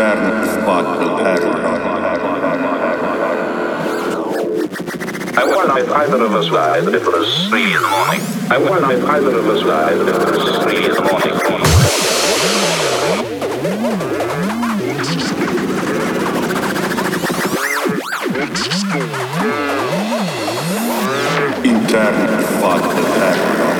Intern fucking error. I wonder if either of us lied that it was three in the morning. I wonder if either of us lied that it was three in the morning. Intern fucking error. Fucking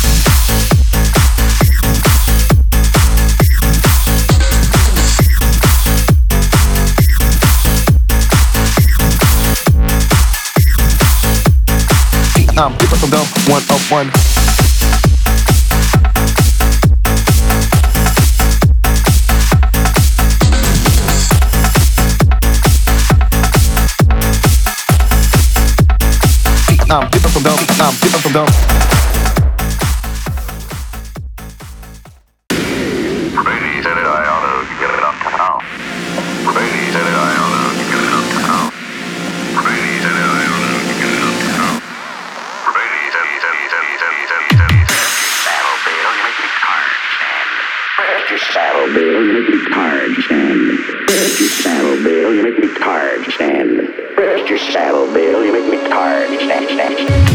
Um, people from Bell, one of one. Um, people from Bell, um, people from Bell. Saddle, Bill, you make me Stan. Rest your saddle, Bill, you make me Stan. Rest your saddle, Bill, you make me tired,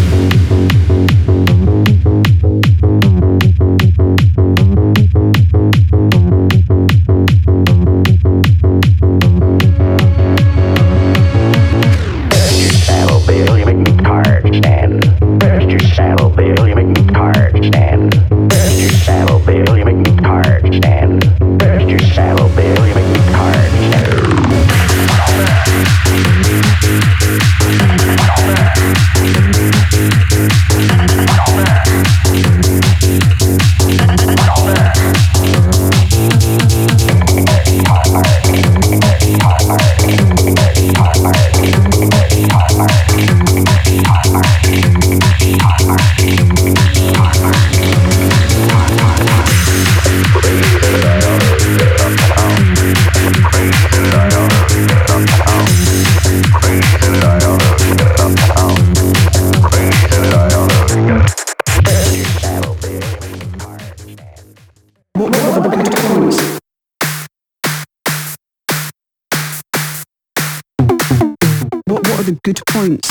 the good points?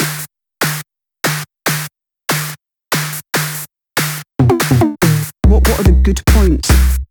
What, what are the good points?